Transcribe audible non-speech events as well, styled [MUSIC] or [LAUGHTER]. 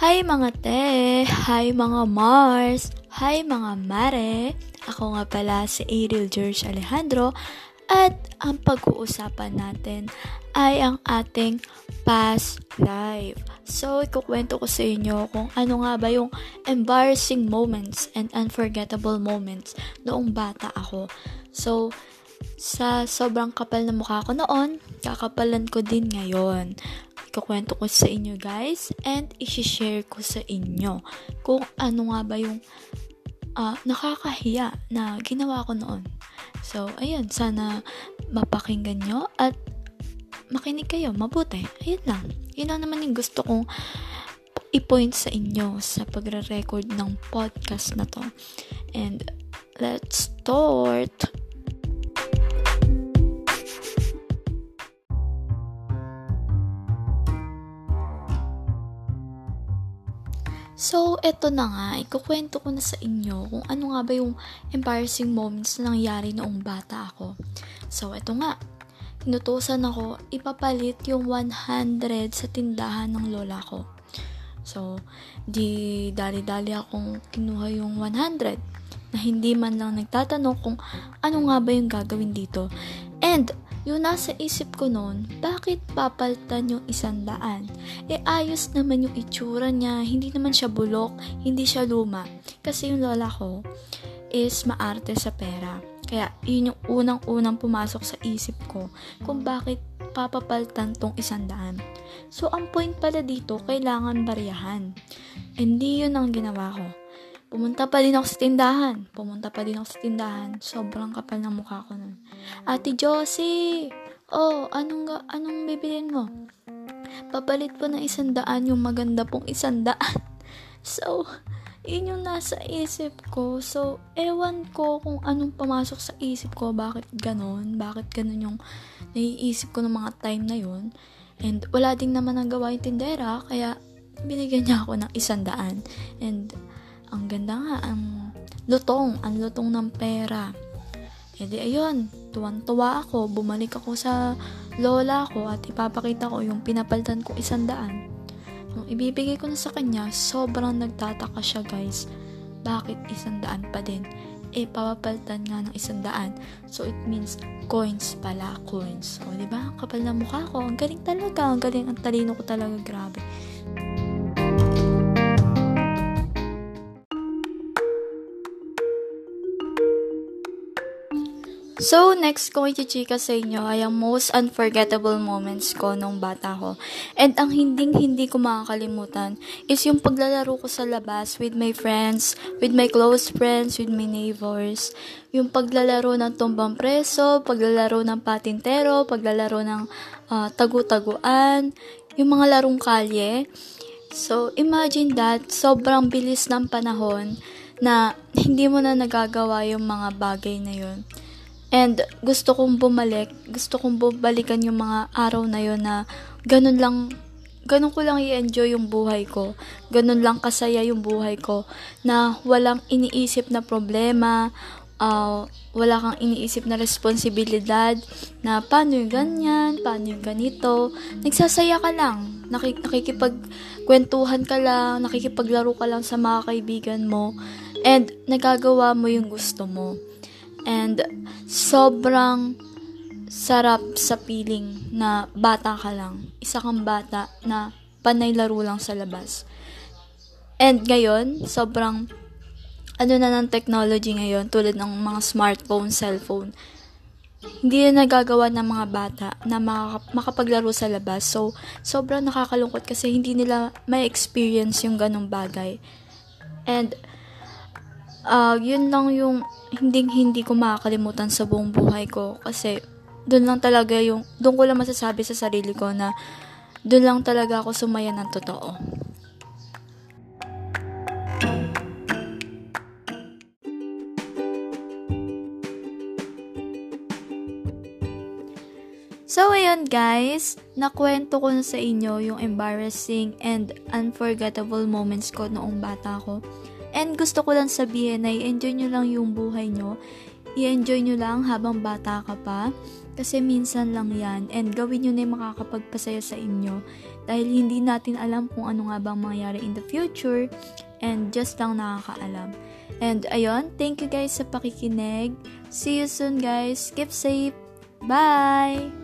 Hi mga te! Hi mga Mars! Hi mga Mare! Ako nga pala si Ariel George Alejandro at ang pag-uusapan natin ay ang ating past life. So, ikukwento ko sa inyo kung ano nga ba yung embarrassing moments and unforgettable moments noong bata ako. So, sa sobrang kapal na mukha ko noon, kakapalan ko din ngayon ikukwento ko sa inyo guys and i-share ko sa inyo kung ano nga ba yung uh, nakakahiya na ginawa ko noon. So, ayun, sana mapakinggan nyo at makinig kayo, mabuti. Ayun lang. Yun lang naman yung gusto kong i-point sa inyo sa pagre-record ng podcast na to. And let's start! So, eto na nga, ikukwento ko na sa inyo kung ano nga ba yung embarrassing moments na nangyari noong bata ako. So, eto nga, tinutusan ako ipapalit yung 100 sa tindahan ng lola ko. So, di dali-dali akong kinuha yung 100 na hindi man lang nagtatanong kung ano nga ba yung gagawin dito. And, yung nasa isip ko noon, bakit papalitan yung isang daan? E ayos naman yung itsura niya, hindi naman siya bulok, hindi siya luma. Kasi yung lola ko is maarte sa pera. Kaya yun yung unang-unang pumasok sa isip ko kung bakit papapalitan tong isang daan. So ang point pala dito, kailangan bariyahan. Hindi yun ang ginawa ko Pumunta pa din ako sa tindahan. Pumunta pa din ako sa tindahan. Sobrang kapal ng mukha ko nun. Ate Josie! Oh, anong, anong bibilin mo? Papalit po ng isang daan yung maganda pong isang daan. [LAUGHS] So, yun yung nasa isip ko. So, ewan ko kung anong pumasok sa isip ko. Bakit ganon? Bakit ganon yung naiisip ko ng mga time na yun? And wala ding naman nagawa yung tindera. Kaya, binigyan niya ako ng isang daan. And, ang ganda nga, ang lutong, ang lutong ng pera. E di ayun, tuwan-tuwa ako, bumalik ako sa lola ko at ipapakita ko yung pinapalitan ko isang daan. Nung ibibigay ko na sa kanya, sobrang nagtataka siya guys. Bakit isang daan pa din? Eh, papapalitan nga ng isang daan. So, it means coins pala, coins. O, di ba? Kapal na mukha ko. Ang galing talaga. Ang galing. Ang talino ko talaga. Grabe. So, next ko i-chika sa inyo ay ang most unforgettable moments ko nung bata ko. And ang hinding-hindi ko makakalimutan is yung paglalaro ko sa labas with my friends, with my close friends, with my neighbors. Yung paglalaro ng tumbang preso, paglalaro ng patintero, paglalaro ng uh, tagu-taguan, yung mga larong kalye. So, imagine that, sobrang bilis ng panahon na hindi mo na nagagawa yung mga bagay na yun. And gusto kong bumalik, gusto kong bumalikan yung mga araw na yon na ganun lang, ganun ko lang i-enjoy yung buhay ko. Ganun lang kasaya yung buhay ko. Na walang iniisip na problema, uh, wala kang iniisip na responsibilidad na paano yung ganyan, paano yung ganito. Nagsasaya ka lang. Nakik- nakikipagkwentuhan ka lang, nakikipaglaro ka lang sa mga kaibigan mo. And nagagawa mo yung gusto mo. And sobrang sarap sa feeling na bata ka lang. Isa kang bata na panay laro lang sa labas. And ngayon, sobrang ano na ng technology ngayon tulad ng mga smartphone, cellphone. Hindi na nagagawa ng mga bata na makapaglaro sa labas. So, sobrang nakakalungkot kasi hindi nila may experience yung ganong bagay. And, uh, yun lang yung hindi hindi ko makakalimutan sa buong buhay ko kasi doon lang talaga yung doon ko lang masasabi sa sarili ko na doon lang talaga ako sumaya ng totoo. So, ayun guys, nakwento ko na sa inyo yung embarrassing and unforgettable moments ko noong bata ko. And gusto ko lang sabihin na i-enjoy nyo lang yung buhay nyo. I-enjoy nyo lang habang bata ka pa. Kasi minsan lang yan and gawin nyo na yung makakapagpasaya sa inyo dahil hindi natin alam kung ano nga bang mangyayari in the future and just lang nakakaalam. And ayun, thank you guys sa pakikinig. See you soon guys. Keep safe. Bye!